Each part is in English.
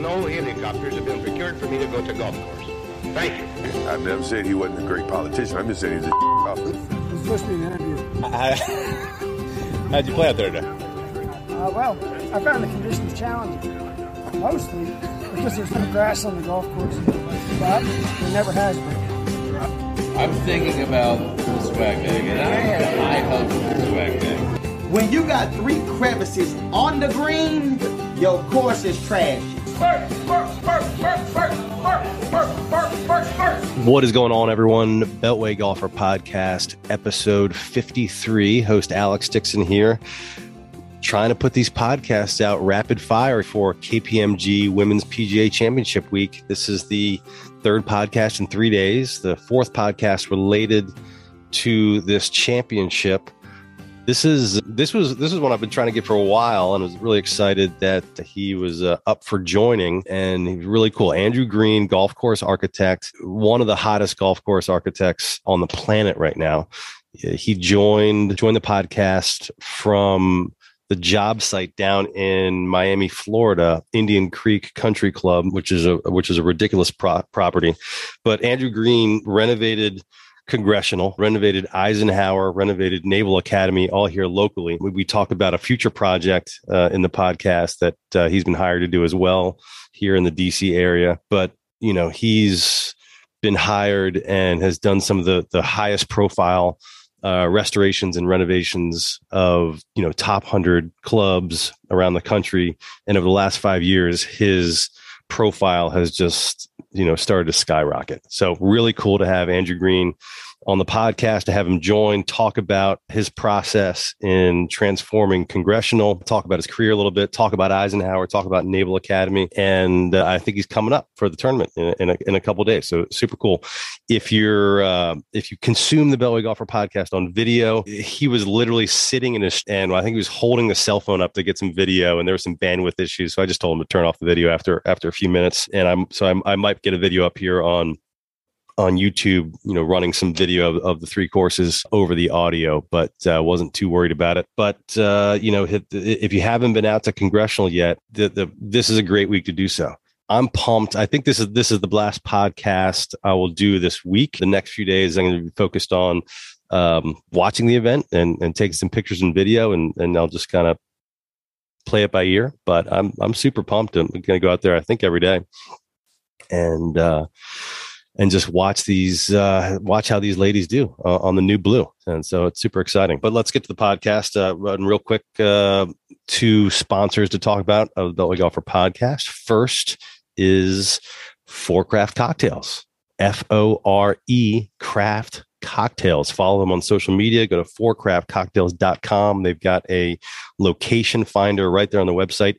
no helicopters have been procured for me to go to golf course. Thank you. I've never said he wasn't a great politician. I'm just saying he's a golfer. It supposed to be an interview. How'd you play out there today? Uh, well, I found the conditions challenging. Mostly because there's no grass on the golf course, but there never has been. I'm thinking about the swag bag, and I have high hopes for the swag bag. When you got three crevices on the green, your course is trash. What is going on, everyone? Beltway Golfer Podcast, episode 53. Host Alex Dixon here, trying to put these podcasts out rapid fire for KPMG Women's PGA Championship Week. This is the third podcast in three days, the fourth podcast related to this championship. This is this was this is one I've been trying to get for a while, and I was really excited that he was uh, up for joining. And he was really cool. Andrew Green, golf course architect, one of the hottest golf course architects on the planet right now. He joined joined the podcast from the job site down in Miami, Florida, Indian Creek Country Club, which is a which is a ridiculous pro- property. But Andrew Green renovated Congressional, renovated Eisenhower, renovated Naval Academy, all here locally. We, we talk about a future project uh, in the podcast that uh, he's been hired to do as well here in the DC area. But you know, he's been hired and has done some of the the highest profile uh, restorations and renovations of you know top hundred clubs around the country. And over the last five years, his profile has just you know started to skyrocket. So really cool to have Andrew Green on the podcast to have him join, talk about his process in transforming congressional, talk about his career a little bit, talk about Eisenhower, talk about Naval Academy, and uh, I think he's coming up for the tournament in, in, a, in a couple days. So super cool. If you're uh, if you consume the Beltway Golfer podcast on video, he was literally sitting in his stand. I think he was holding the cell phone up to get some video, and there were some bandwidth issues. So I just told him to turn off the video after after a few minutes, and I'm so I'm, I might get a video up here on on YouTube, you know, running some video of, of the three courses over the audio, but uh, wasn't too worried about it. But uh, you know, if you haven't been out to congressional yet, the, the, this is a great week to do so. I'm pumped. I think this is this is the last podcast I will do this week. The next few days, I'm going to be focused on um, watching the event and, and taking some pictures and video, and and I'll just kind of play it by ear. But I'm I'm super pumped. I'm going to go out there. I think every day, and. uh and just watch these uh, watch how these ladies do uh, on the new blue. And so it's super exciting. But let's get to the podcast uh, run real quick uh, two sponsors to talk about of the beltway golfer podcast first is Fore craft cocktails f-o-r-e craft cocktails. Follow them on social media. Go to forecraftcocktails.com they've got a location finder right there on the website.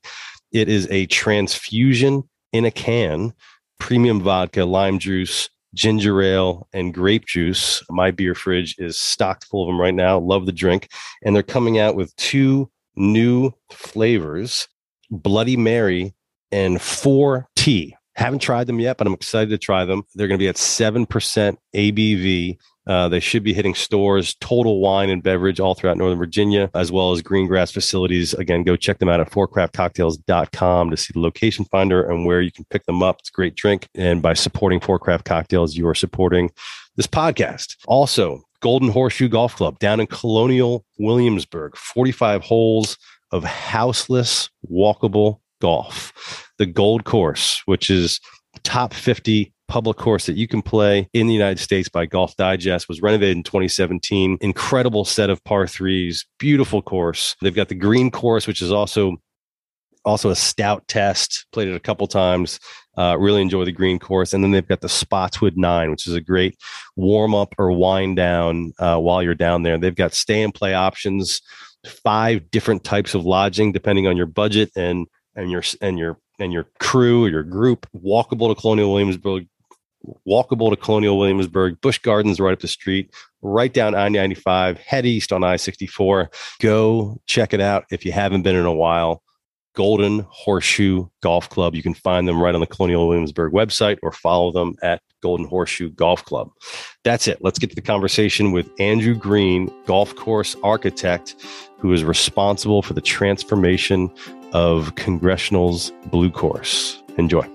It is a transfusion in a can premium vodka, lime juice, ginger ale, and grape juice. My beer fridge is stocked full of them right now. Love the drink. And they're coming out with two new flavors Bloody Mary and 4T. Haven't tried them yet, but I'm excited to try them. They're going to be at 7% ABV. Uh, they should be hitting stores, total wine and beverage all throughout Northern Virginia, as well as green grass facilities. Again, go check them out at forecraftcocktails.com to see the location finder and where you can pick them up. It's a great drink. And by supporting Fore Craft Cocktails, you are supporting this podcast. Also, Golden Horseshoe Golf Club down in Colonial Williamsburg, 45 holes of houseless, walkable golf. The Gold Course, which is top 50 public course that you can play in the United States by Golf Digest was renovated in 2017. Incredible set of par threes, beautiful course. They've got the green course, which is also also a stout test. Played it a couple times. Uh, really enjoy the green course, and then they've got the Spotswood Nine, which is a great warm up or wind down uh, while you're down there. They've got stay and play options, five different types of lodging depending on your budget and and your and your and your crew or your group. Walkable to Colonial Williamsburg walkable to Colonial Williamsburg, Busch Gardens right up the street, right down I 95, head east on I 64. Go check it out if you haven't been in a while. Golden Horseshoe Golf Club. You can find them right on the Colonial Williamsburg website or follow them at Golden Horseshoe Golf Club. That's it. Let's get to the conversation with Andrew Green, golf course architect, who is responsible for the transformation of Congressional's Blue Course. Enjoy.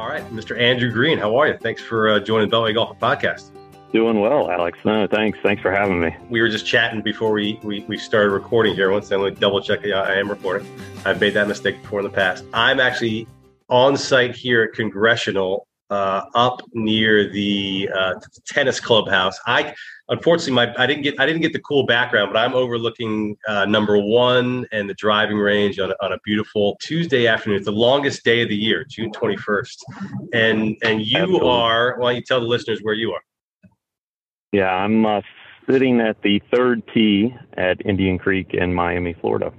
All right, Mr. Andrew Green, how are you? Thanks for uh, joining the Beltway Golf Podcast. Doing well, Alex. No, thanks. Thanks for having me. We were just chatting before we, we, we started recording here. Once I'm going to double check. Yeah, I am recording. I've made that mistake before in the past. I'm actually on site here at Congressional, uh, up near the uh, tennis clubhouse. I unfortunately my I didn't get I didn't get the cool background, but I'm overlooking uh, number one and the driving range on, on a beautiful Tuesday afternoon. It's the longest day of the year, June 21st, and and you are. Why don't you tell the listeners where you are? Yeah, I'm uh, sitting at the third tee at Indian Creek in Miami, Florida.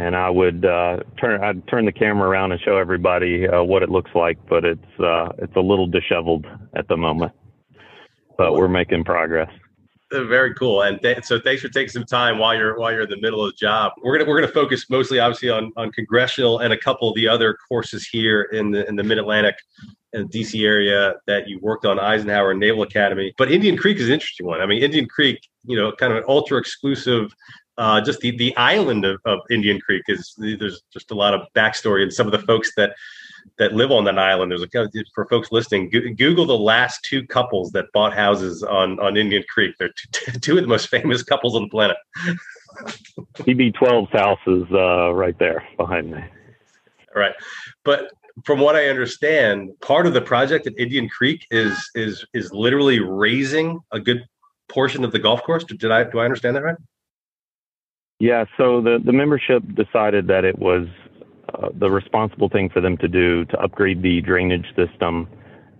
And I would uh, turn I'd turn the camera around and show everybody uh, what it looks like, but it's uh, it's a little disheveled at the moment. But we're making progress. Uh, Very cool, and th- so thanks for taking some time while you're while you're in the middle of the job. We're gonna we're gonna focus mostly, obviously, on on congressional and a couple of the other courses here in the in the Mid Atlantic and DC area that you worked on, Eisenhower Naval Academy. But Indian Creek is an interesting one. I mean, Indian Creek, you know, kind of an ultra exclusive. Uh, just the the island of, of Indian Creek is there's just a lot of backstory and some of the folks that that live on that island. There's a for folks listening. Google the last two couples that bought houses on on Indian Creek. They're two, two of the most famous couples on the planet. TB12's house is uh, right there behind me. Right, but from what I understand, part of the project at Indian Creek is is is literally raising a good portion of the golf course. Did I do I understand that right? Yeah, so the, the membership decided that it was uh, the responsible thing for them to do to upgrade the drainage system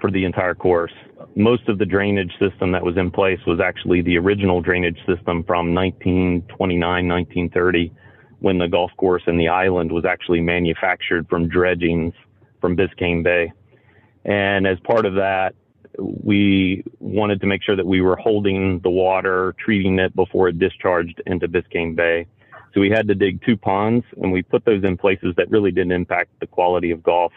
for the entire course. Most of the drainage system that was in place was actually the original drainage system from 1929, 1930, when the golf course and the island was actually manufactured from dredgings from Biscayne Bay. And as part of that, we wanted to make sure that we were holding the water, treating it before it discharged into Biscayne Bay. So we had to dig two ponds and we put those in places that really didn't impact the quality of golf.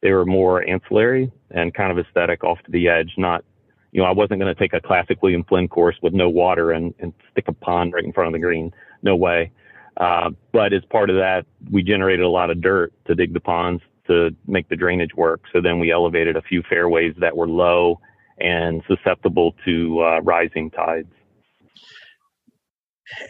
They were more ancillary and kind of aesthetic off to the edge, not, you know, I wasn't going to take a classic William Flynn course with no water and, and stick a pond right in front of the green. No way. Uh, but as part of that, we generated a lot of dirt to dig the ponds to make the drainage work. So then we elevated a few fairways that were low and susceptible to uh, rising tides.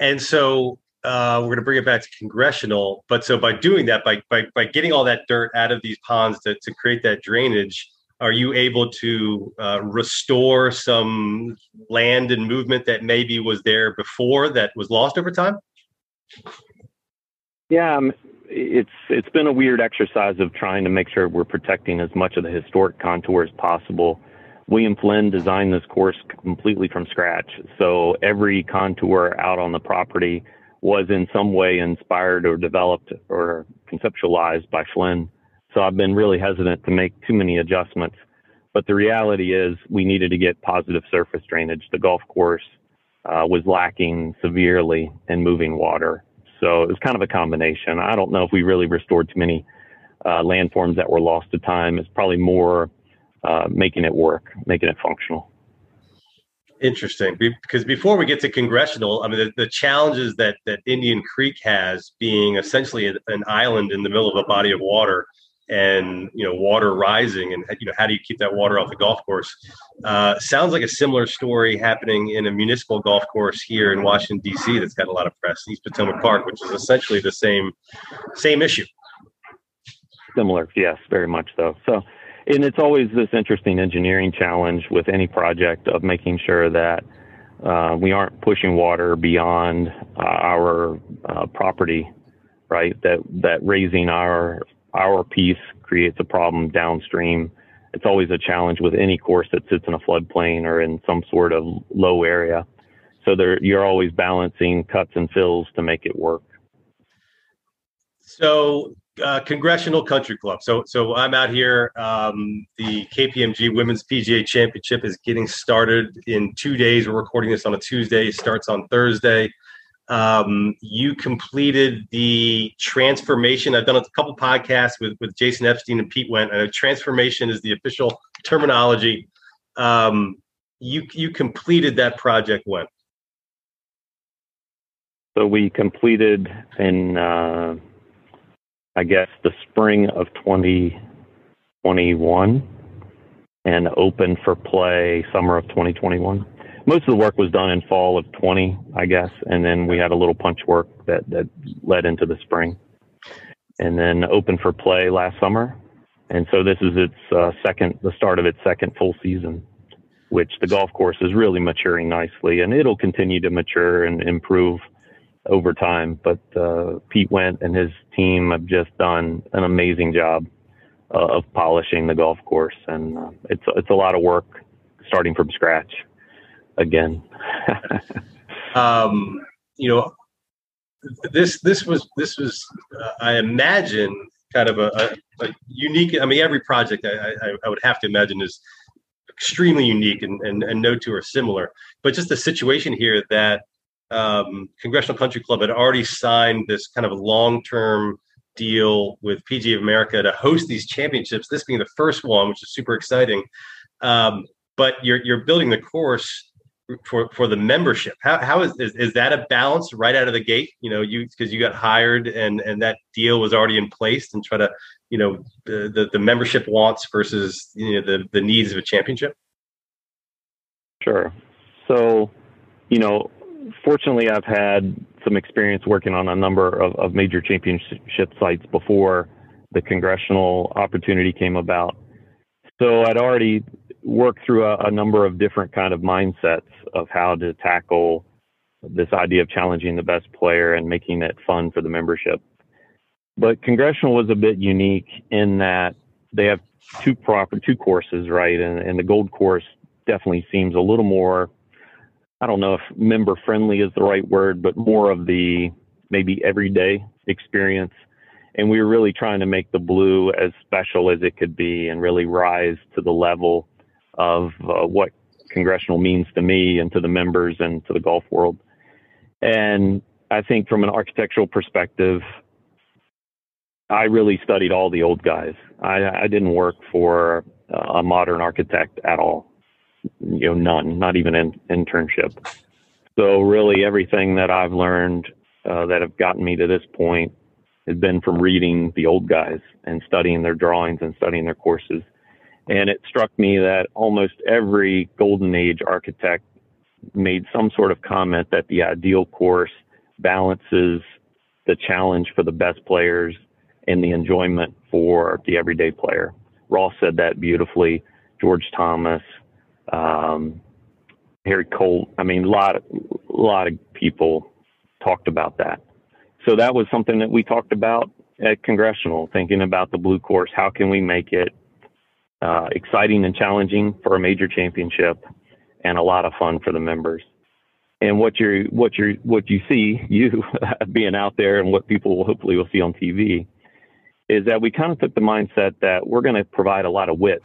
And so uh, we're going to bring it back to congressional. But so by doing that, by by by getting all that dirt out of these ponds to to create that drainage, are you able to uh, restore some land and movement that maybe was there before that was lost over time? Yeah, um, it's it's been a weird exercise of trying to make sure we're protecting as much of the historic contour as possible. William Flynn designed this course completely from scratch, so every contour out on the property was in some way inspired or developed or conceptualized by Flynn. So I've been really hesitant to make too many adjustments. But the reality is we needed to get positive surface drainage. The golf course uh, was lacking severely in moving water. So it was kind of a combination. I don't know if we really restored too many uh, landforms that were lost to time. It's probably more uh, making it work, making it functional. Interesting, because before we get to congressional, I mean, the, the challenges that that Indian Creek has, being essentially an, an island in the middle of a body of water, and you know, water rising, and you know, how do you keep that water off the golf course? Uh, sounds like a similar story happening in a municipal golf course here in Washington D.C. That's got a lot of press, East Potomac Park, which is essentially the same same issue. Similar, yes, very much so. So, and it's always this interesting engineering challenge with any project of making sure that uh, we aren't pushing water beyond uh, our uh, property, right? That that raising our our piece creates a problem downstream. It's always a challenge with any course that sits in a floodplain or in some sort of low area. So there, you're always balancing cuts and fills to make it work. So, uh, Congressional Country Club. So, so I'm out here. Um, the KPMG Women's PGA Championship is getting started in two days. We're recording this on a Tuesday. It starts on Thursday. Um, you completed the transformation. I've done a couple podcasts with with Jason Epstein and Pete Went. Know transformation is the official terminology. Um, you you completed that project when? So we completed in uh, I guess, the spring of 2021 and opened for play summer of 2021. Most of the work was done in fall of 20, I guess, and then we had a little punch work that, that led into the spring. And then opened for play last summer. And so this is its uh, second, the start of its second full season, which the golf course is really maturing nicely and it'll continue to mature and improve over time. But uh, Pete Went and his team have just done an amazing job uh, of polishing the golf course, and uh, it's it's a lot of work starting from scratch again. um, you know, this this was this was uh, I imagine kind of a, a, a, unique. I mean, every project I, I, I, would have to imagine is extremely unique, and, and and no two are similar. But just the situation here that um, Congressional Country Club had already signed this kind of long term deal with PGA of America to host these championships. This being the first one, which is super exciting. Um, but you're you're building the course for for the membership. How, how is, is is that a balance right out of the gate? You know you because you got hired and and that deal was already in place and try to you know the the, the membership wants versus you know the the needs of a championship? Sure. So you know fortunately i've had some experience working on a number of, of major championship sites before the congressional opportunity came about. So i'd already worked through a, a number of different kind of mindsets of how to tackle this idea of challenging the best player and making it fun for the membership. But congressional was a bit unique in that they have two proper two courses, right? And, and the gold course definitely seems a little more I don't know if member friendly is the right word, but more of the maybe everyday experience. And we were really trying to make the blue as special as it could be and really rise to the level of uh, what congressional means to me and to the members and to the golf world. And I think from an architectural perspective, I really studied all the old guys. I, I didn't work for a modern architect at all. You know, none, not even an internship. So really, everything that I've learned uh, that have gotten me to this point has been from reading the old guys and studying their drawings and studying their courses. And it struck me that almost every golden age architect made some sort of comment that the ideal course balances the challenge for the best players and the enjoyment for the everyday player. Ross said that beautifully. George Thomas, um, Harry Colt. I mean, a lot, a lot of people talked about that. So that was something that we talked about at congressional, thinking about the blue course. How can we make it uh, exciting and challenging for a major championship, and a lot of fun for the members. And what you what you what you see you being out there, and what people will hopefully will see on TV, is that we kind of took the mindset that we're going to provide a lot of width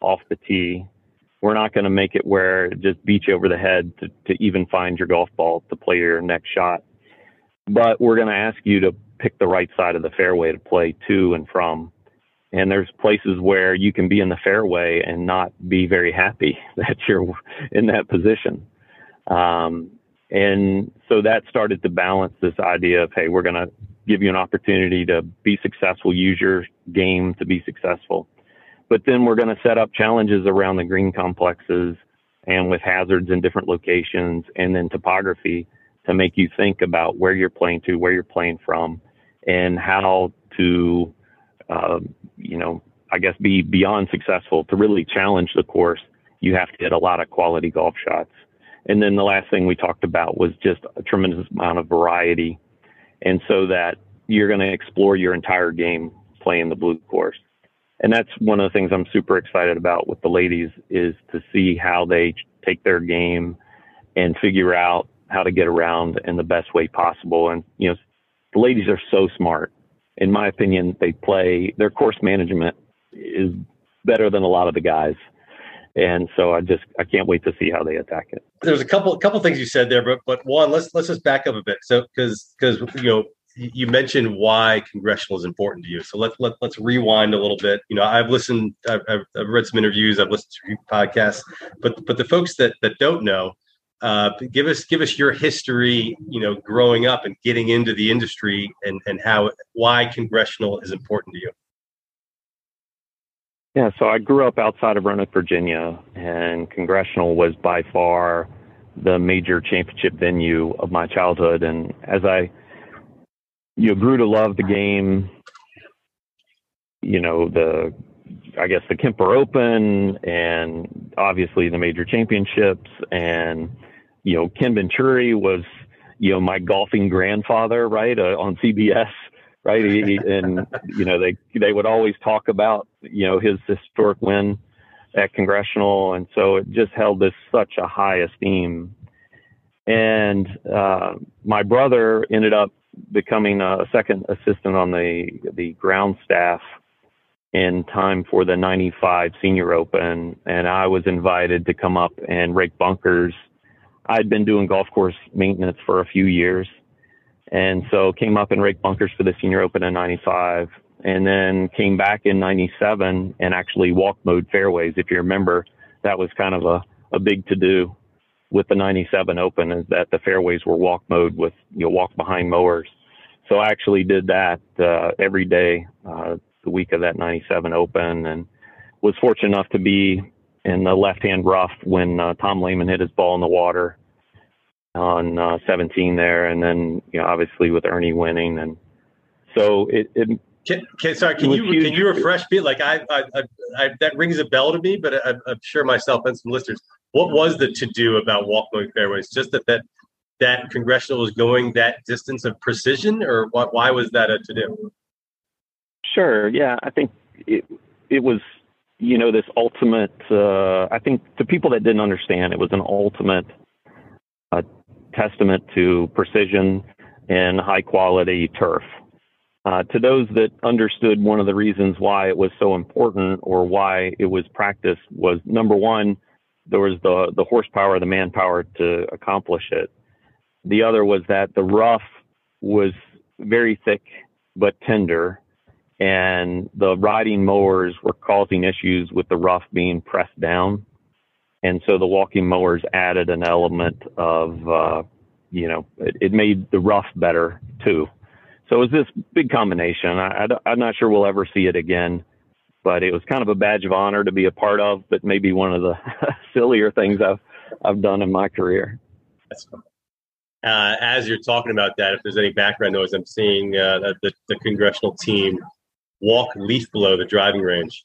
off the tee. We're not going to make it where it just beat you over the head to, to even find your golf ball to play your next shot. But we're going to ask you to pick the right side of the fairway to play to and from and there's places where you can be in the fairway and not be very happy that you're in that position. Um, and so that started to balance this idea of, hey, we're going to give you an opportunity to be successful, use your game to be successful. But then we're going to set up challenges around the green complexes and with hazards in different locations and then topography to make you think about where you're playing to, where you're playing from, and how to uh, you know, I guess be beyond successful to really challenge the course, you have to hit a lot of quality golf shots. And then the last thing we talked about was just a tremendous amount of variety. And so that you're going to explore your entire game playing the blue course. And that's one of the things I'm super excited about with the ladies is to see how they take their game and figure out how to get around in the best way possible. And, you know, the ladies are so smart in my opinion, they play their course management is better than a lot of the guys. And so I just I can't wait to see how they attack it. There's a couple couple things you said there, but but one let's let's just back up a bit. So because because you know you mentioned why congressional is important to you. So let's let, let's rewind a little bit. You know, I've listened, I've, I've read some interviews, I've listened to podcasts, but but the folks that that don't know, uh, give us give us your history, you know, growing up and getting into the industry, and and how why congressional is important to you. Yeah, so I grew up outside of Roanoke, Virginia, and congressional was by far the major championship venue of my childhood. And as I you know, grew to love the game, you know, the I guess the Kemper Open and obviously the major championships and you know Ken Venturi was you know my golfing grandfather right uh, on CBS right he, and you know they they would always talk about you know his historic win at congressional and so it just held this such a high esteem and uh, my brother ended up becoming a second assistant on the the ground staff in time for the 95 senior open and I was invited to come up and rake bunkers. I'd been doing golf course maintenance for a few years and so came up and raked bunkers for the senior open in 95 and then came back in 97 and actually walk mowed fairways. If you remember, that was kind of a, a big to do with the 97 open is that the fairways were walk mowed with, you know, walk behind mowers. So I actually did that uh, every day uh, the week of that 97 Open and was fortunate enough to be in the left hand rough when uh, Tom Lehman hit his ball in the water on uh, 17 there. And then, you know, obviously with Ernie winning. And so it, it can, can, sorry, can you huge. can you refresh me? Like I, I, I, I, that rings a bell to me, but I, am sure myself and some listeners. What was the to do about walk mowed fairways? Just that that that congressional was going that distance of precision, or what? Why was that a to do? Sure. Yeah, I think it it was you know this ultimate. Uh, I think to people that didn't understand, it was an ultimate uh, testament to precision and high quality turf. Uh, to those that understood one of the reasons why it was so important or why it was practiced was number one, there was the, the horsepower, the manpower to accomplish it. The other was that the rough was very thick but tender and the riding mowers were causing issues with the rough being pressed down. And so the walking mowers added an element of, uh, you know, it, it, made the rough better too. So it was this big combination. I, I'm not sure we'll ever see it again, but it was kind of a badge of honor to be a part of, but maybe one of the sillier things I've, I've done in my career. Uh, as you're talking about that, if there's any background noise, I'm seeing uh, the, the congressional team walk leaf below the driving range.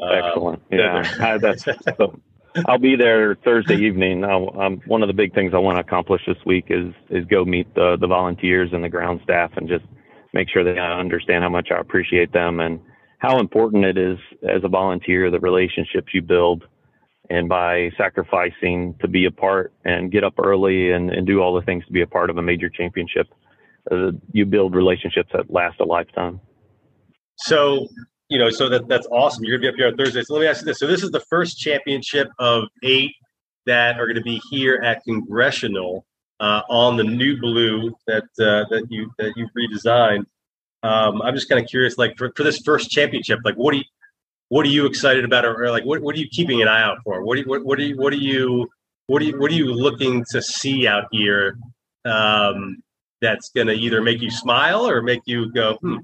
Excellent. Um, yeah, that's. So I'll be there Thursday evening. I'll, um, one of the big things I want to accomplish this week is is go meet the the volunteers and the ground staff and just make sure they understand how much I appreciate them and how important it is as a volunteer the relationships you build and by sacrificing to be a part and get up early and, and do all the things to be a part of a major championship, uh, you build relationships that last a lifetime. So, you know, so that that's awesome. You're gonna be up here on Thursday. So let me ask you this. So this is the first championship of eight that are going to be here at Congressional uh, on the new blue that uh, that you that you've redesigned. Um, I'm just kind of curious, like for, for this first championship, like what do you what are you excited about, or, or like what, what are you keeping an eye out for? What do you, what, what are you what are you what are you what are you looking to see out here um, that's going to either make you smile or make you go, hmm,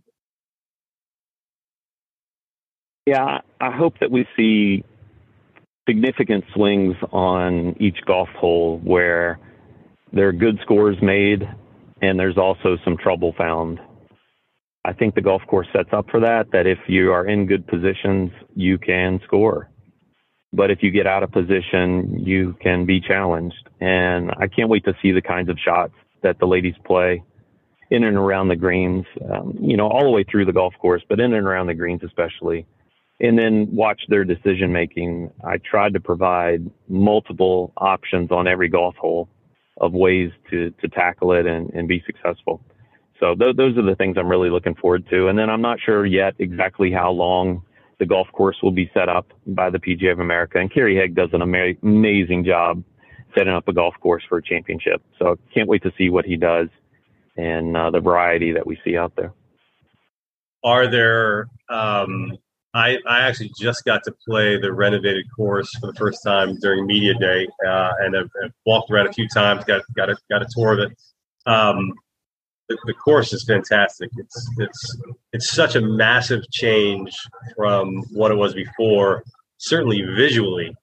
yeah, I hope that we see significant swings on each golf hole where there are good scores made and there's also some trouble found. I think the golf course sets up for that, that if you are in good positions, you can score. But if you get out of position, you can be challenged. And I can't wait to see the kinds of shots that the ladies play in and around the greens, um, you know, all the way through the golf course, but in and around the greens especially and then watch their decision making. I tried to provide multiple options on every golf hole of ways to, to tackle it and, and be successful. So th- those are the things I'm really looking forward to. And then I'm not sure yet exactly how long the golf course will be set up by the PGA of America. And Kerry Haigh does an ama- amazing job setting up a golf course for a championship. So can't wait to see what he does and uh, the variety that we see out there. Are there um, I, I actually just got to play the renovated course for the first time during media day, uh, and I've, I've, walked around a few times. Got got a got a tour of it. Um, the, the, course is fantastic. It's it's it's such a massive change from what it was before. Certainly visually,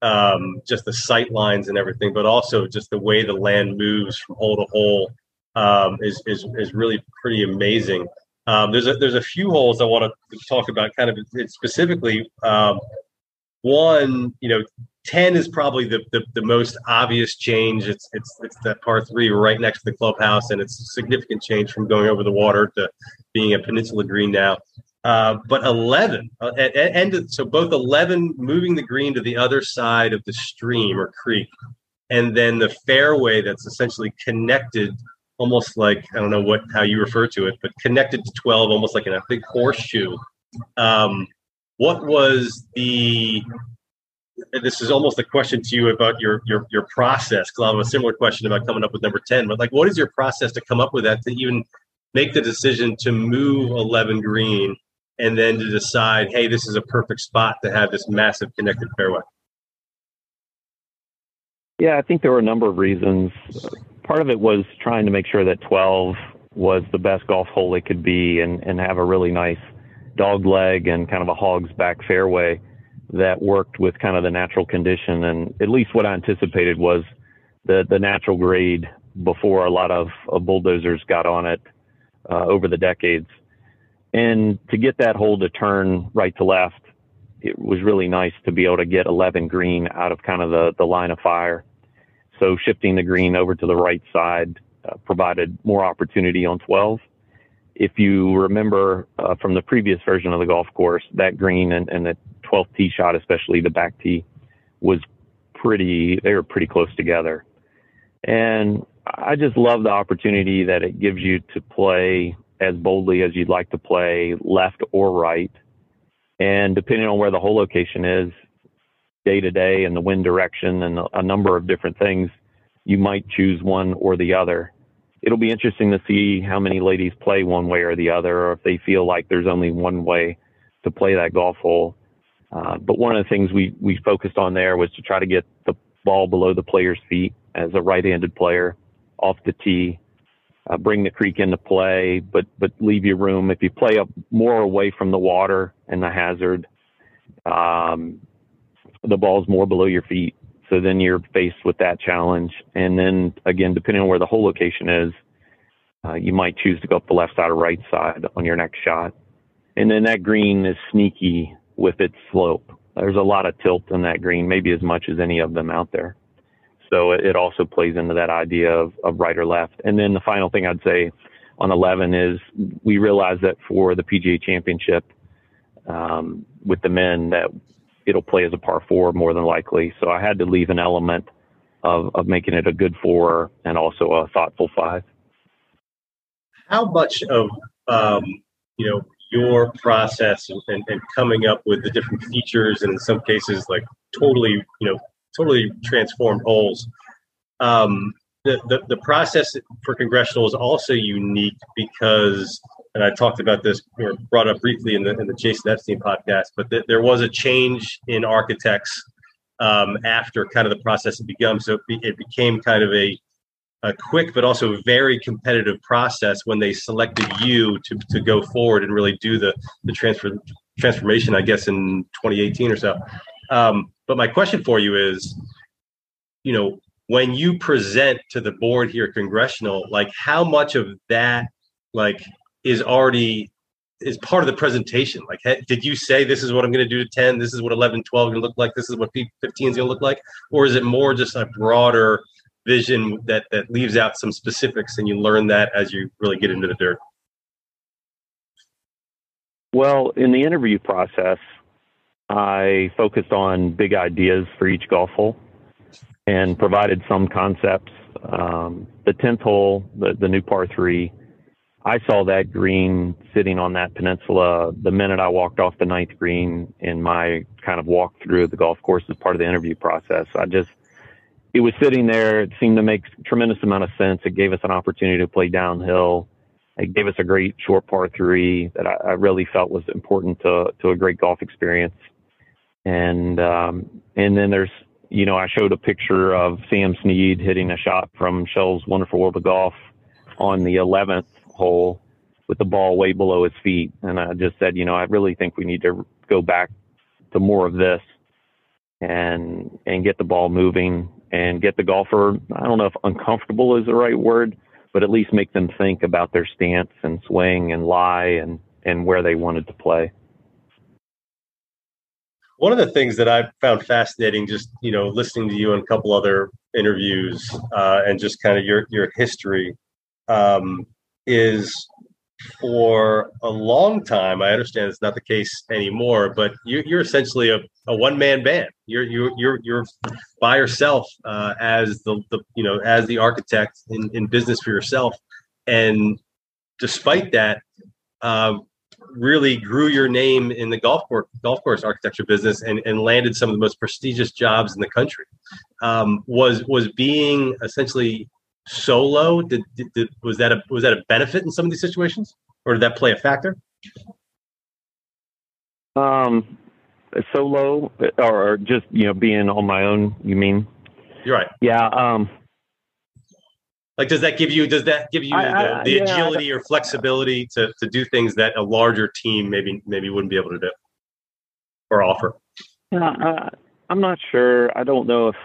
um, just the sight lines and everything, but also just the way the land moves from hole to hole um, is is is really pretty amazing. Um, there's a there's a few holes I want to talk about, kind of specifically. Um, one, you know, ten is probably the, the, the most obvious change. It's it's it's that par three right next to the clubhouse, and it's a significant change from going over the water to being a peninsula green now. Uh, but 11 uh, and, so both 11 moving the green to the other side of the stream or creek and then the fairway that's essentially connected almost like I don't know what how you refer to it, but connected to 12, almost like in a big horseshoe. Um, what was the this is almost a question to you about your your your process because I have a similar question about coming up with number 10 but like what is your process to come up with that to even make the decision to move 11 green and then to decide hey this is a perfect spot to have this massive connected fairway yeah i think there were a number of reasons part of it was trying to make sure that 12 was the best golf hole it could be and, and have a really nice dog leg and kind of a hog's back fairway that worked with kind of the natural condition. And at least what I anticipated was the, the natural grade before a lot of, of bulldozers got on it uh, over the decades. And to get that hole to turn right to left, it was really nice to be able to get 11 green out of kind of the, the line of fire so shifting the green over to the right side uh, provided more opportunity on 12. If you remember uh, from the previous version of the golf course, that green and, and the 12th tee shot, especially the back tee, was pretty, they were pretty close together. And I just love the opportunity that it gives you to play as boldly as you'd like to play, left or right. And depending on where the hole location is, day to day and the wind direction and a number of different things, you might choose one or the other. It'll be interesting to see how many ladies play one way or the other, or if they feel like there's only one way to play that golf hole. Uh, but one of the things we, we focused on there was to try to get the ball below the player's feet as a right-handed player off the tee, uh, bring the creek into play, but but leave you room if you play up more away from the water and the hazard. Um, the ball's more below your feet. So then you're faced with that challenge. And then again, depending on where the hole location is, uh, you might choose to go up the left side or right side on your next shot. And then that green is sneaky with its slope. There's a lot of tilt in that green, maybe as much as any of them out there. So it also plays into that idea of, of right or left. And then the final thing I'd say on 11 is we realize that for the PGA Championship um, with the men that it'll play as a par four more than likely. So I had to leave an element of, of making it a good four and also a thoughtful five. How much of um, you know your process and, and, coming up with the different features and in some cases like totally you know totally transformed holes um, the, the, the process for congressional is also unique because and I talked about this or brought up briefly in the in the Jason Epstein podcast, but th- there was a change in architects um, after kind of the process had begun. So it, be, it became kind of a a quick but also very competitive process when they selected you to, to go forward and really do the the transfer transformation. I guess in 2018 or so. Um, but my question for you is, you know, when you present to the board here congressional, like how much of that like is already is part of the presentation. Like, hey, did you say this is what I'm going to do to 10? This is what 11, 12 going to look like. This is what 15 is going to look like. Or is it more just a broader vision that, that leaves out some specifics and you learn that as you really get into the dirt? Well, in the interview process, I focused on big ideas for each golf hole and provided some concepts. Um, the 10th hole, the, the new par three, I saw that green sitting on that peninsula the minute I walked off the ninth green in my kind of walk through the golf course as part of the interview process. I just, it was sitting there. It seemed to make tremendous amount of sense. It gave us an opportunity to play downhill It gave us a great short par three that I, I really felt was important to to a great golf experience. And um, and then there's you know I showed a picture of Sam Snead hitting a shot from Shell's Wonderful World of Golf on the 11th hole with the ball way below his feet, and I just said you know I really think we need to go back to more of this and and get the ball moving and get the golfer I don't know if uncomfortable is the right word but at least make them think about their stance and swing and lie and and where they wanted to play. One of the things that I found fascinating, just you know, listening to you and a couple other interviews, uh, and just kind of your your history, um, is for a long time. I understand it's not the case anymore, but you, are essentially a, a one man band. You're you're you're you're by yourself uh, as the, the you know as the architect in, in business for yourself, and despite that, uh, really grew your name in the golf course golf course architecture business and, and landed some of the most prestigious jobs in the country. Um, was was being essentially solo? Did, did, did, was that a was that a benefit in some of these situations, or did that play a factor? Um, solo or just you know being on my own. You mean? You're right. Yeah. Um, like, does that give you does that give you I, the, the yeah, agility or flexibility to to do things that a larger team maybe maybe wouldn't be able to do or offer? Yeah, uh, I'm not sure. I don't know if.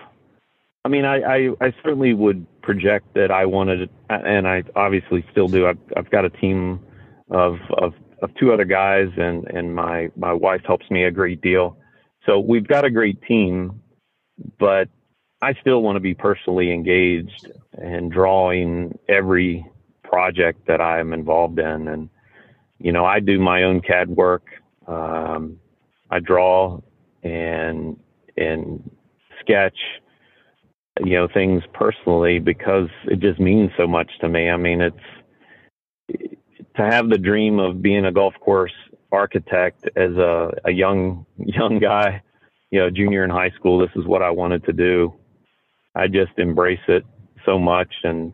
I mean, I, I, I certainly would project that I wanted, and I obviously still do. I've, I've got a team of, of of two other guys, and and my my wife helps me a great deal. So we've got a great team, but I still want to be personally engaged and drawing every project that I'm involved in. And, you know, I do my own CAD work. Um, I draw and, and sketch, you know, things personally because it just means so much to me. I mean, it's to have the dream of being a golf course architect as a, a young, young guy, you know, junior in high school. This is what I wanted to do. I just embrace it so much and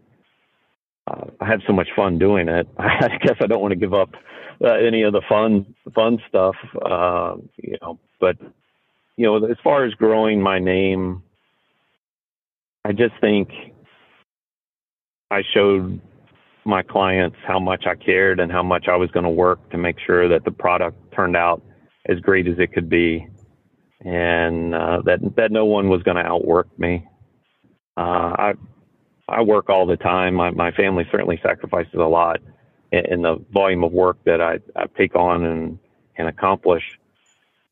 uh, I have so much fun doing it. I guess I don't want to give up uh, any of the fun fun stuff, uh, you know. But you know, as far as growing my name, I just think I showed my clients how much I cared and how much I was going to work to make sure that the product turned out as great as it could be, and uh, that that no one was going to outwork me. Uh, I I work all the time. My my family certainly sacrifices a lot in, in the volume of work that I, I take on and and accomplish.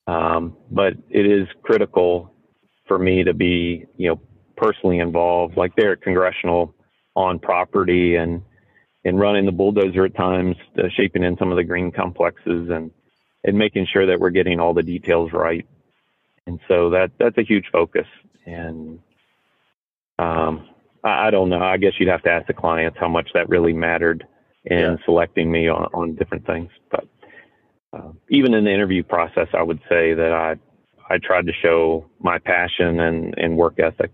Um, but it is critical for me to be you know personally involved, like there at Congressional on property and and running the bulldozer at times, uh, shaping in some of the green complexes and and making sure that we're getting all the details right. And so that that's a huge focus. And um, I, I, don't know. I guess you'd have to ask the clients how much that really mattered in yeah. selecting me on, on different things. But uh, even in the interview process, I would say that I I tried to show my passion and, and work ethic.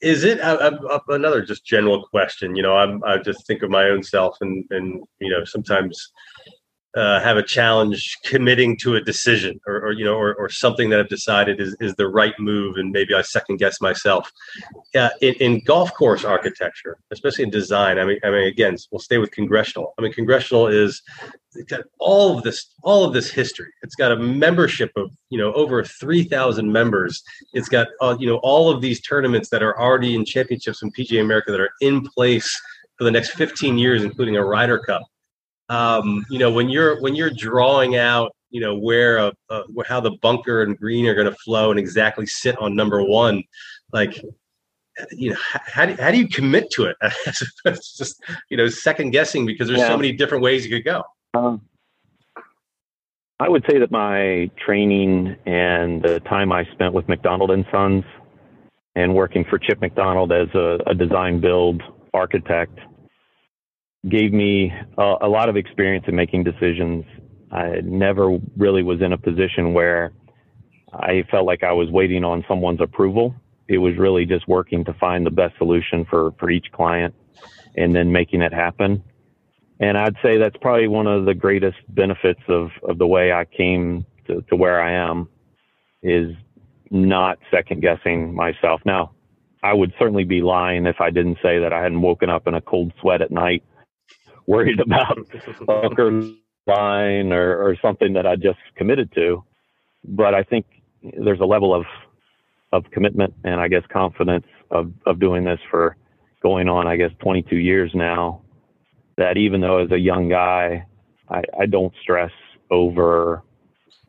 Is it uh, uh, uh, another just general question? You know, I'm, I just think of my own self, and and you know, sometimes uh, have a challenge committing to a decision or, or you know or, or, something that I've decided is, is the right move and maybe I second guess myself. Yeah, in, in, golf course architecture, especially in design, I mean I mean again, we'll stay with congressional. I mean congressional is it's got all of this all of this history. It's got a membership of you know over three thousand members. It's got uh, you know all of these tournaments that are already in championships in PGA America that are in place for the next 15 years, including a Ryder Cup um, you know when you're when you're drawing out you know where a, a how the bunker and green are going to flow and exactly sit on number one like you know how do, how do you commit to it it's just you know second guessing because there's yeah. so many different ways you could go um, i would say that my training and the time i spent with mcdonald and sons and working for chip mcdonald as a, a design build architect gave me a, a lot of experience in making decisions. I never really was in a position where I felt like I was waiting on someone's approval. It was really just working to find the best solution for, for each client. and then making it happen. And I'd say that's probably one of the greatest benefits of, of the way I came to, to where I am is not second guessing myself. Now, I would certainly be lying if I didn't say that I hadn't woken up in a cold sweat at night, worried about a line or, or something that I just committed to. But I think there's a level of of commitment and I guess confidence of, of doing this for going on, I guess, 22 years now. That even though as a young guy, I, I don't stress over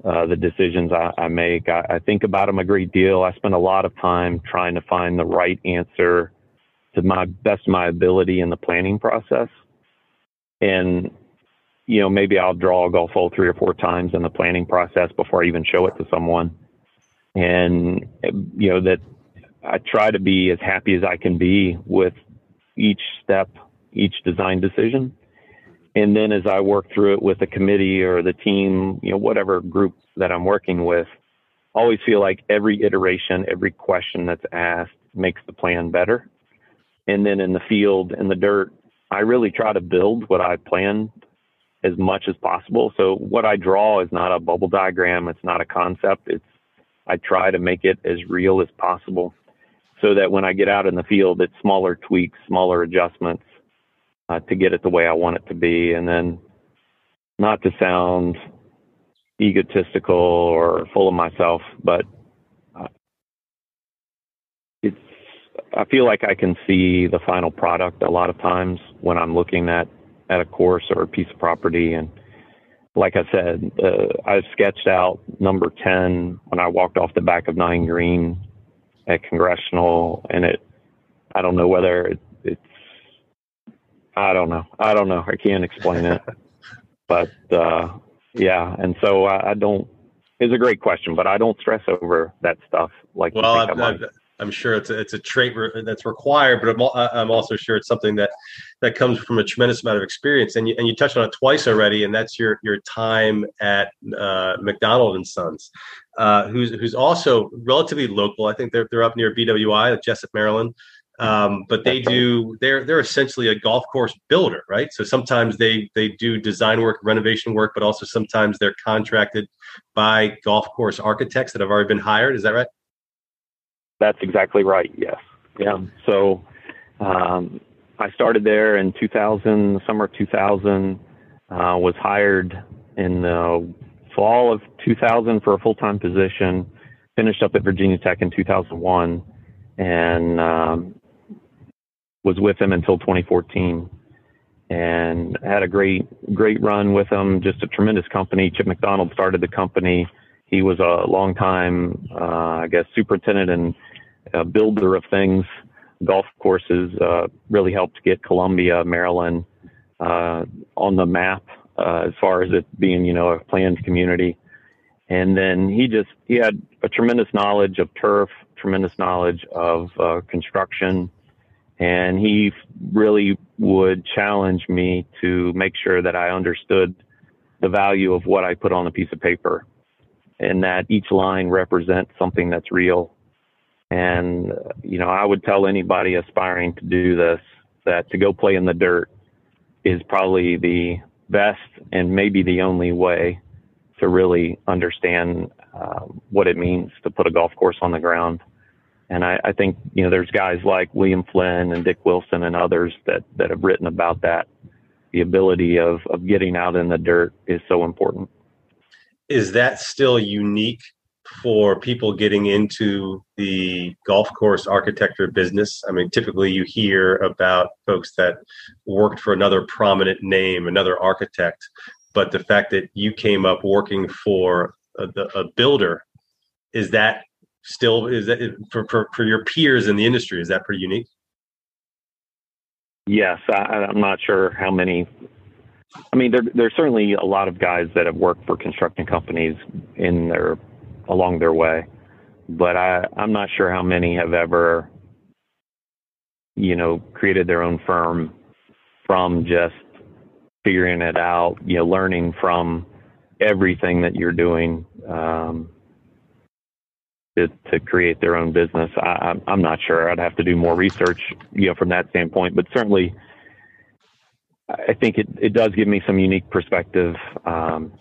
uh, the decisions I, I make. I, I, think about them a great deal. I spend a lot of time trying to find the right answer to my best my ability in the planning process. And, you know, maybe I'll draw a golf hole three or four times in the planning process before I even show it to someone. And, you know, that I try to be as happy as I can be with each step, each design decision and then as I work through it with the committee or the team, you know, whatever group that I'm working with, always feel like every iteration, every question that's asked makes the plan better. And then in the field, in the dirt, I really try to build what I planned as much as possible. So what I draw is not a bubble diagram, it's not a concept. It's I try to make it as real as possible so that when I get out in the field, it's smaller tweaks, smaller adjustments, uh, to get it the way I want it to be. And then not to sound egotistical or full of myself, but uh, it's, I feel like I can see the final product a lot of times when I'm looking at, at a course or a piece of property. And like I said, uh, I sketched out number 10 when I walked off the back of nine green at congressional and it, I don't know whether it, it's I don't know. I don't know. I can't explain it. but uh, yeah, and so I, I, don't. It's a great question, but I don't stress over that stuff like. Well, I'm, I'm, I'm, sure it's a, it's a trait re- that's required, but I'm, I'm also sure it's something that that comes from a tremendous amount of experience. And you and you touched on it twice already, and that's your your time at uh, McDonald and Sons, uh, who's who's also relatively local. I think they're they're up near BWI, Jessup, Maryland. Um, but they do they're they're essentially a golf course builder, right? So sometimes they they do design work, renovation work, but also sometimes they're contracted by golf course architects that have already been hired. Is that right? That's exactly right. Yes. Yeah. So um, I started there in 2000, summer 2000. Uh, was hired in the fall of 2000 for a full time position. Finished up at Virginia Tech in 2001 and um, was with him until 2014 and had a great great run with him. Just a tremendous company. Chip McDonald started the company. He was a long time, uh, I guess, superintendent and uh, builder of things. Golf courses uh, really helped get Columbia, Maryland, uh, on the map uh, as far as it being, you know, a planned community. And then he just he had a tremendous knowledge of turf, tremendous knowledge of uh, construction, and he really would challenge me to make sure that I understood the value of what I put on a piece of paper and that each line represents something that's real. And, you know, I would tell anybody aspiring to do this that to go play in the dirt is probably the best and maybe the only way to really understand uh, what it means to put a golf course on the ground. And I, I think, you know, there's guys like William Flynn and Dick Wilson and others that, that have written about that. The ability of, of getting out in the dirt is so important. Is that still unique for people getting into the golf course architecture business? I mean, typically you hear about folks that worked for another prominent name, another architect, but the fact that you came up working for a, a builder is that still is that for, for, for your peers in the industry is that pretty unique? Yes I, i'm not sure how many i mean there, there's certainly a lot of guys that have worked for construction companies in their along their way but i i'm not sure how many have ever you know created their own firm from just figuring it out you know learning from everything that you're doing um, to, to create their own business. I, I'm not sure. I'd have to do more research, you know, from that standpoint. But certainly, I think it, it does give me some unique perspective. Um,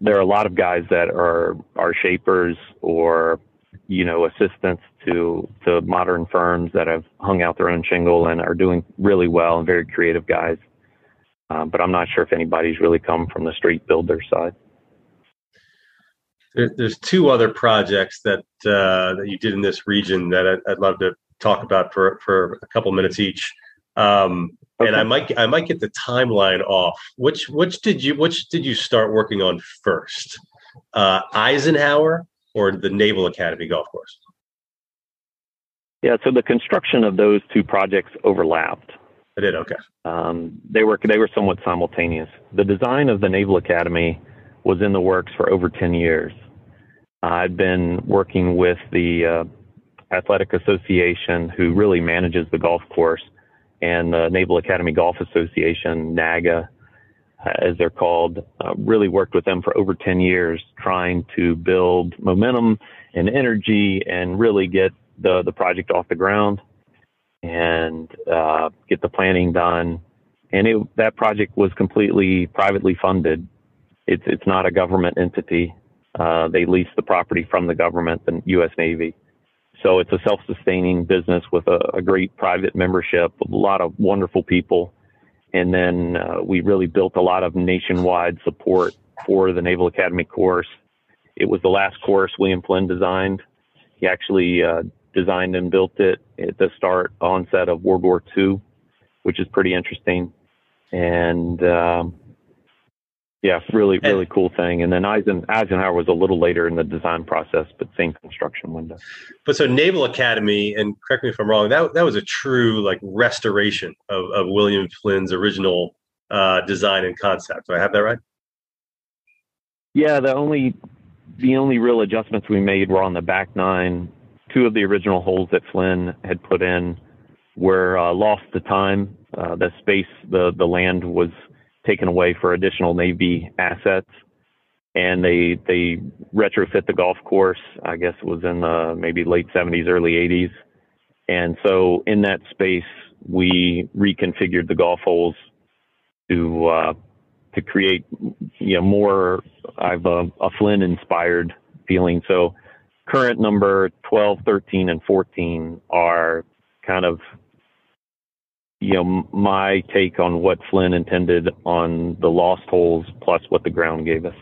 there are a lot of guys that are are shapers or you know assistants to to modern firms that have hung out their own shingle and are doing really well and very creative guys. Um, but I'm not sure if anybody's really come from the street builder side. There, there's two other projects that uh, that you did in this region that I'd, I'd love to talk about for for a couple minutes each. Um, okay. And I might I might get the timeline off. Which which did you which did you start working on first? Uh, Eisenhower or the Naval Academy golf course? Yeah, so the construction of those two projects overlapped. I did okay. Um, they were they were somewhat simultaneous. The design of the Naval Academy was in the works for over ten years. I've been working with the uh, Athletic Association, who really manages the golf course, and the Naval Academy Golf Association, NAGA, as they're called, uh, really worked with them for over 10 years trying to build momentum and energy and really get the, the project off the ground and uh, get the planning done. And it, that project was completely privately funded. It's, it's not a government entity. Uh, they lease the property from the government, the U.S. Navy. So it's a self-sustaining business with a, a great private membership, a lot of wonderful people. And then uh, we really built a lot of nationwide support for the Naval Academy course. It was the last course William Flynn designed. He actually uh, designed and built it at the start onset of World War II, which is pretty interesting. And um, yeah, really, really and, cool thing. And then Eisen, Eisenhower was a little later in the design process, but same construction window. But so Naval Academy, and correct me if I'm wrong, that that was a true like restoration of, of William Flynn's original uh, design and concept. Do I have that right? Yeah, the only the only real adjustments we made were on the back nine. Two of the original holes that Flynn had put in were uh, lost to time. Uh, the space, the the land was taken away for additional Navy assets. And they they retrofit the golf course. I guess it was in the maybe late 70s, early 80s. And so in that space, we reconfigured the golf holes to uh, to create you know more I've a, a Flynn inspired feeling. So current number 12, 13, and 14 are kind of you know, my take on what Flynn intended on the lost holes plus what the ground gave us.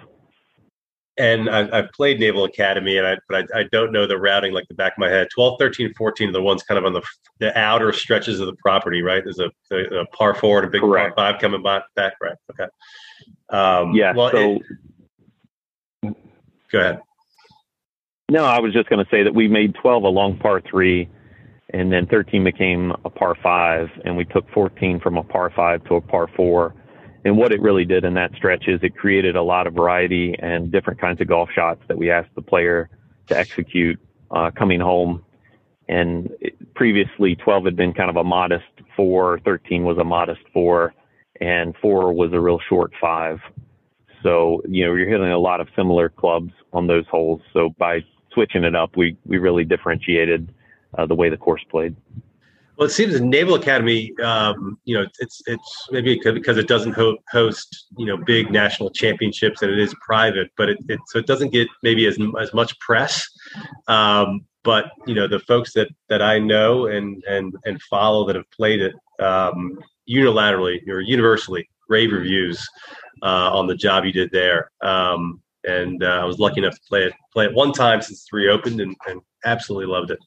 And I, have played Naval Academy, and I, but I, I, don't know the routing like the back of my head. 12, 13, 14 are the ones kind of on the the outer stretches of the property, right? There's a, a, a par four and a big Correct. par five coming by back, right? Okay. Um, yeah. Well, so, it, go ahead. No, I was just going to say that we made 12 a long par three and then 13 became a par five, and we took 14 from a par five to a par four. And what it really did in that stretch is it created a lot of variety and different kinds of golf shots that we asked the player to execute uh, coming home. And previously, 12 had been kind of a modest four, 13 was a modest four, and four was a real short five. So, you know, you're hitting a lot of similar clubs on those holes. So by switching it up, we, we really differentiated uh, the way the course played. Well, it seems the Naval Academy, um, you know, it's it's maybe because it doesn't ho- host, you know, big national championships and it is private, but it, it so it doesn't get maybe as as much press. Um, but you know, the folks that that I know and and and follow that have played it um, unilaterally or universally rave reviews uh, on the job you did there. Um, and uh, I was lucky enough to play it play it one time since it's reopened, and, and absolutely loved it.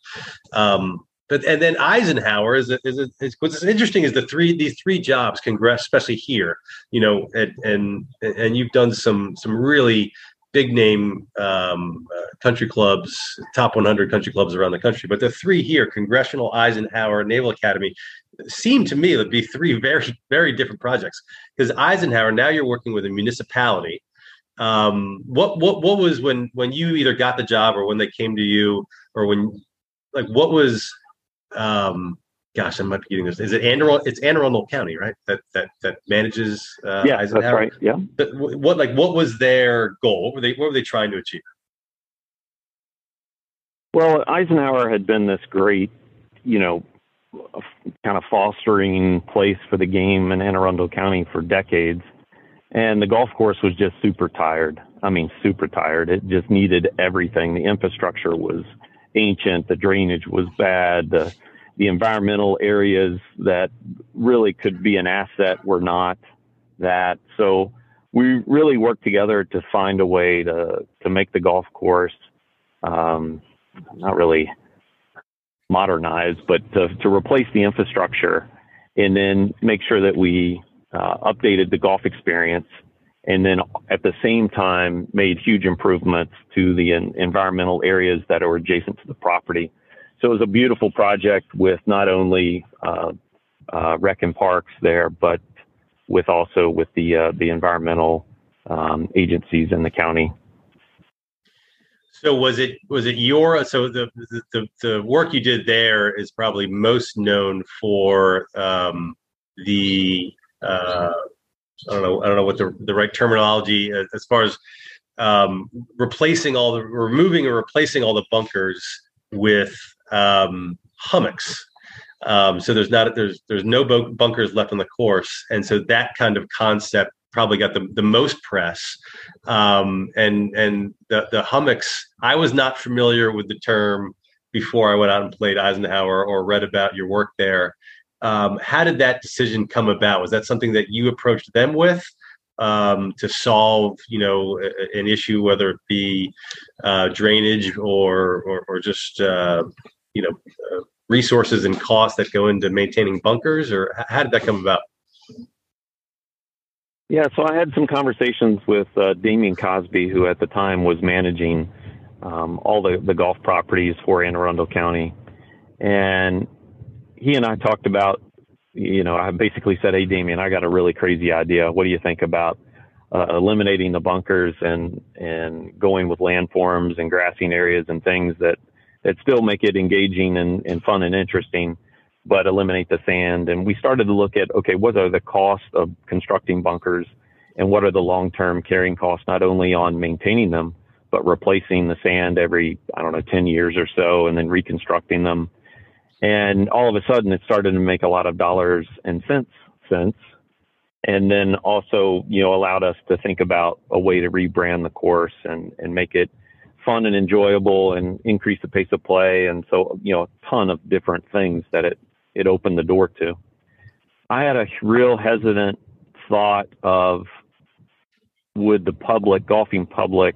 Um, but and then Eisenhower is is, is what's interesting is the three these three jobs congress especially here you know and and and you've done some some really big name um, uh, country clubs top 100 country clubs around the country but the three here congressional Eisenhower Naval Academy seem to me to be three very very different projects because Eisenhower now you're working with a municipality um, what what what was when when you either got the job or when they came to you or when like what was um gosh i might be getting this. Is it Anne it's Anne Arundel County right? That that that manages uh yeah Eisenhower? that's right yeah. But what like what was their goal? What were they what were they trying to achieve? Well eisenhower had been this great you know kind of fostering place for the game in Anne Arundel County for decades. And the golf course was just super tired. I mean, super tired. It just needed everything. The infrastructure was ancient. The drainage was bad. The, the environmental areas that really could be an asset were not that. So we really worked together to find a way to, to make the golf course, um, not really modernize, but to, to replace the infrastructure and then make sure that we uh, updated the golf experience and then at the same time made huge improvements to the environmental areas that are adjacent to the property. So it was a beautiful project with not only uh, uh, rec and parks there, but with also with the uh, the environmental um, agencies in the county. So was it was it your so the the the work you did there is probably most known for um, the uh, I don't know I don't know what the the right terminology as, as far as um, replacing all the removing or replacing all the bunkers with um, hummocks. Um, so there's not there's there's no bunkers left on the course, and so that kind of concept probably got the, the most press. Um, and and the, the hummocks, I was not familiar with the term before I went out and played Eisenhower or read about your work there. Um, how did that decision come about? Was that something that you approached them with um, to solve, you know, a, an issue, whether it be uh, drainage or, or, or just, uh, you know, uh, resources and costs that go into maintaining bunkers, or how did that come about? Yeah, so I had some conversations with uh, Damien Cosby, who at the time was managing um, all the, the golf properties for Anne Arundel County. And he and I talked about, you know, I basically said, Hey, Damien, I got a really crazy idea. What do you think about uh, eliminating the bunkers and, and going with landforms and grassing areas and things that, that still make it engaging and, and fun and interesting? but eliminate the sand. And we started to look at, okay, what are the costs of constructing bunkers and what are the long-term carrying costs, not only on maintaining them, but replacing the sand every, I don't know, 10 years or so and then reconstructing them. And all of a sudden it started to make a lot of dollars and cents sense. And then also, you know, allowed us to think about a way to rebrand the course and, and make it fun and enjoyable and increase the pace of play. And so, you know, a ton of different things that it it opened the door to. I had a real hesitant thought of would the public, golfing public,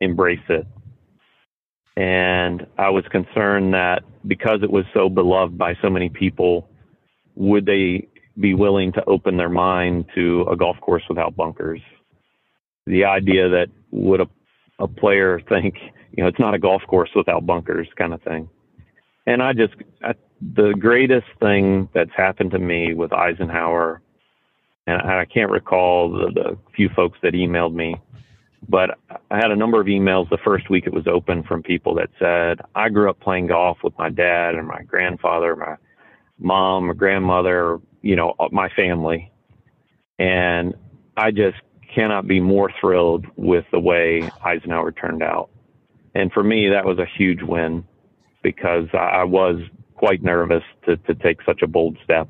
embrace it? And I was concerned that because it was so beloved by so many people, would they be willing to open their mind to a golf course without bunkers? The idea that would a, a player think, you know, it's not a golf course without bunkers kind of thing. And I just, I the greatest thing that's happened to me with Eisenhower, and I can't recall the, the few folks that emailed me, but I had a number of emails the first week it was open from people that said, I grew up playing golf with my dad and my grandfather, my mom, my grandmother, you know, my family. And I just cannot be more thrilled with the way Eisenhower turned out. And for me, that was a huge win because I was quite nervous to, to take such a bold step.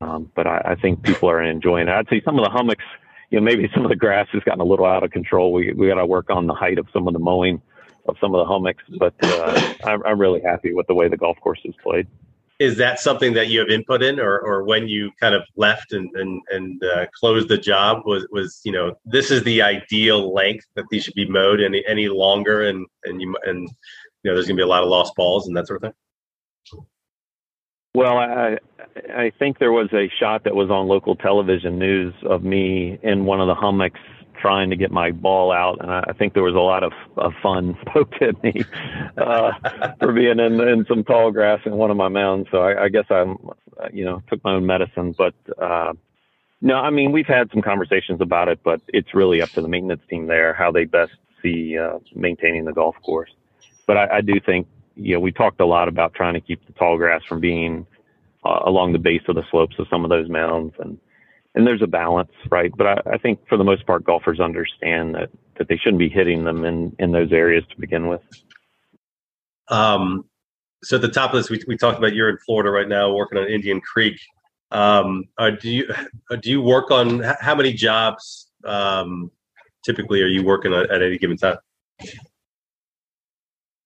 Um, but I, I, think people are enjoying it. I'd say some of the hummocks, you know, maybe some of the grass has gotten a little out of control. We we got to work on the height of some of the mowing of some of the hummocks, but uh, I'm, I'm really happy with the way the golf course is played. Is that something that you have input in, or, or when you kind of left and and, and uh, closed the job was was you know this is the ideal length that these should be mowed any any longer and and you and you know there's gonna be a lot of lost balls and that sort of thing. Well, I I think there was a shot that was on local television news of me in one of the hummocks trying to get my ball out, and I think there was a lot of, of fun poked at me uh, for being in, in some tall grass in one of my mounds. So I, I guess I'm, you know, took my own medicine. But uh, no, I mean we've had some conversations about it, but it's really up to the maintenance team there how they best see uh, maintaining the golf course. But I, I do think you know, we talked a lot about trying to keep the tall grass from being uh, along the base of the slopes of some of those mounds, and and there's a balance, right? But I, I think for the most part, golfers understand that that they shouldn't be hitting them in in those areas to begin with. Um, so at the top of this, we, we talked about you're in Florida right now, working on Indian Creek. Um, uh, do you uh, do you work on how many jobs um, typically are you working at any given time?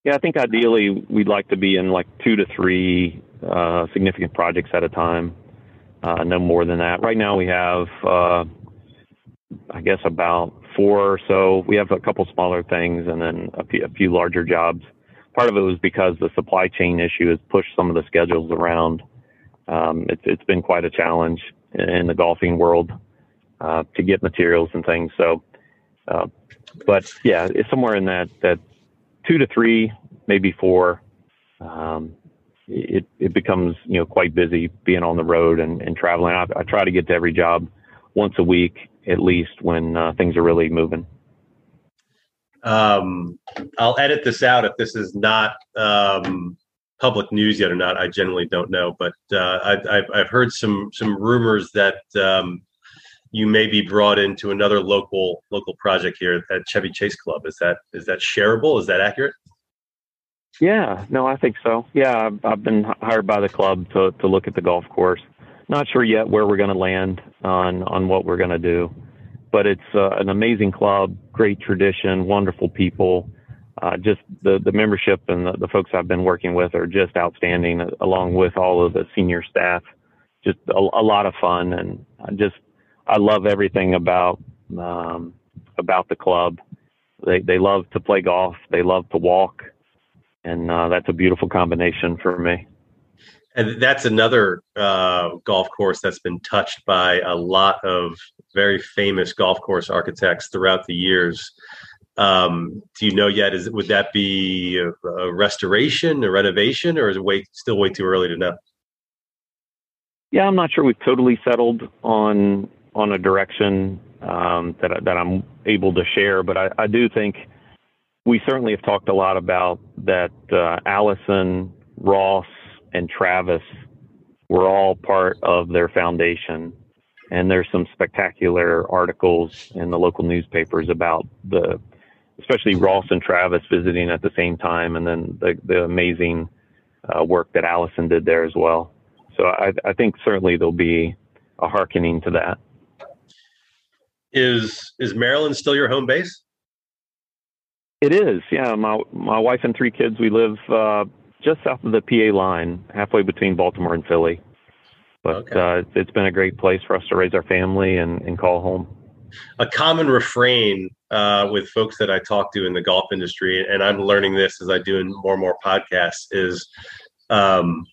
Yeah, I think ideally we'd like to be in like two to three uh, significant projects at a time. Uh, no more than that. Right now we have, uh, I guess, about four or so. We have a couple smaller things and then a few, larger jobs. Part of it was because the supply chain issue has pushed some of the schedules around. Um, it's, it's been quite a challenge in the golfing world uh, to get materials and things. So, uh, but yeah, it's somewhere in that that two to three, maybe four. Um, it it becomes you know quite busy being on the road and, and traveling. I, I try to get to every job once a week at least when uh, things are really moving. Um, I'll edit this out if this is not um, public news yet or not. I generally don't know, but uh, I, I've, I've heard some some rumors that um, you may be brought into another local local project here at Chevy Chase Club. Is that is that shareable? Is that accurate? Yeah, no, I think so. Yeah, I've, I've been hired by the club to to look at the golf course. Not sure yet where we're going to land on on what we're going to do, but it's uh, an amazing club, great tradition, wonderful people. Uh, just the the membership and the, the folks I've been working with are just outstanding, along with all of the senior staff. Just a, a lot of fun, and just I love everything about um, about the club. They they love to play golf. They love to walk and uh, that's a beautiful combination for me. And that's another uh, golf course that's been touched by a lot of very famous golf course architects throughout the years. Um, do you know yet? Is would that be a, a restoration, a renovation, or is it way still way too early to know? Yeah, I'm not sure we've totally settled on on a direction um, that that I'm able to share, but I, I do think we certainly have talked a lot about that uh, Allison, Ross, and Travis were all part of their foundation. And there's some spectacular articles in the local newspapers about the, especially Ross and Travis visiting at the same time, and then the, the amazing uh, work that Allison did there as well. So I, I think certainly there'll be a hearkening to that. Is is Maryland still your home base? It is, yeah. My my wife and three kids. We live uh, just south of the PA line, halfway between Baltimore and Philly. But okay. uh, it's been a great place for us to raise our family and, and call home. A common refrain uh, with folks that I talk to in the golf industry, and I'm learning this as I do in more and more podcasts, is um,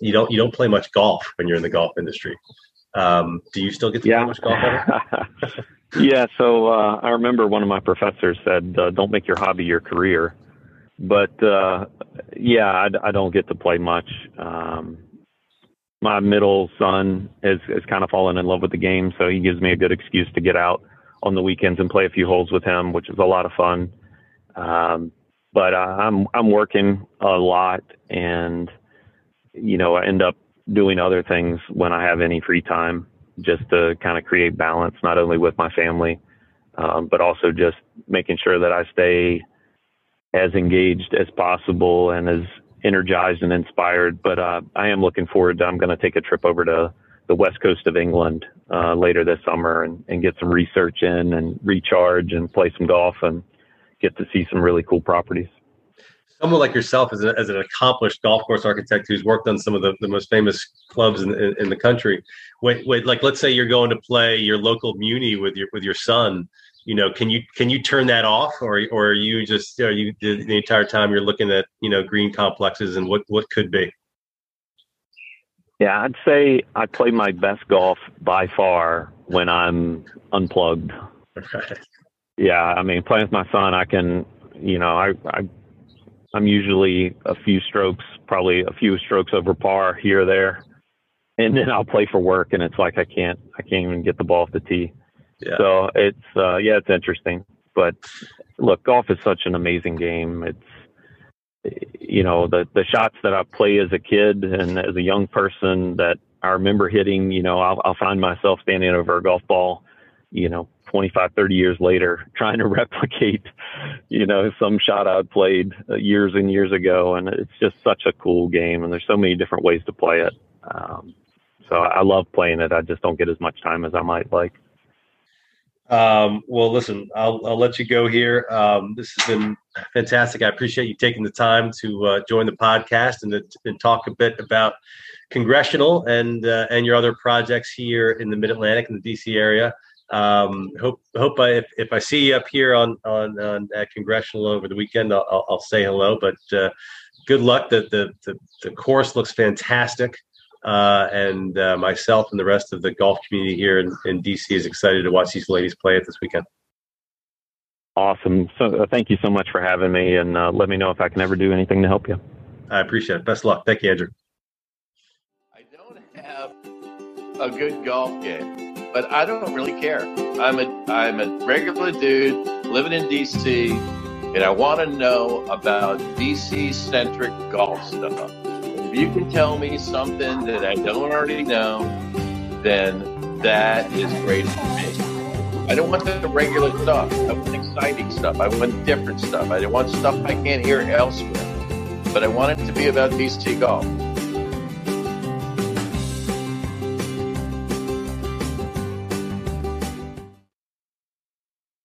you don't you don't play much golf when you're in the golf industry. Um, do you still get to yeah. play much golf? yeah. So uh, I remember one of my professors said, uh, "Don't make your hobby your career." But uh, yeah, I, I, don't get to play much. Um, my middle son has, has kind of fallen in love with the game, so he gives me a good excuse to get out on the weekends and play a few holes with him, which is a lot of fun. Um, but uh, I'm I'm working a lot, and you know, I end up doing other things when I have any free time just to kind of create balance, not only with my family, um, but also just making sure that I stay as engaged as possible and as energized and inspired. But uh, I am looking forward to, I'm going to take a trip over to the west coast of England uh, later this summer and, and get some research in and recharge and play some golf and get to see some really cool properties someone like yourself as, a, as an accomplished golf course architect who's worked on some of the, the most famous clubs in, in, in the country wait, wait, like let's say you're going to play your local muni with your with your son you know can you can you turn that off? Or or are you just are you the, the entire time you're looking at you know green complexes and what what could be? Yeah i'd say i play my best golf by far when i'm unplugged. Okay. yeah i mean playing with my son i can you know i i I'm usually a few strokes, probably a few strokes over par here or there, and then I'll play for work, and it's like I can't, I can't even get the ball off the tee. Yeah. So it's, uh, yeah, it's interesting. But look, golf is such an amazing game. It's, you know, the the shots that I play as a kid and as a young person that I remember hitting. You know, I'll, I'll find myself standing over a golf ball, you know, 25, 30 years later, trying to replicate, you know, some shot I played uh, years and years ago. And it's just such a cool game. And there's so many different ways to play it. Um, so I love playing it. I just don't get as much time as I might like. Um, well, listen, I'll, I'll let you go here. Um, this has been fantastic. I appreciate you taking the time to uh, join the podcast and, to, and talk a bit about congressional and uh, and your other projects here in the Mid Atlantic and the DC area. Um, hope hope I, if, if I see you up here on on, on at congressional over the weekend, I'll, I'll say hello. But uh, good luck. The, the the the course looks fantastic. Uh, and uh, myself and the rest of the golf community here in, in DC is excited to watch these ladies play it this weekend. Awesome. So uh, thank you so much for having me, and uh, let me know if I can ever do anything to help you. I appreciate it. Best luck. Thank you, Andrew. I don't have a good golf game, but I don't really care. I'm a I'm a regular dude living in DC, and I want to know about DC centric golf stuff. If you can tell me something that I don't already know, then that is great for me. I don't want the regular stuff. I want exciting stuff. I want different stuff. I want stuff I can't hear elsewhere. But I want it to be about DC golf.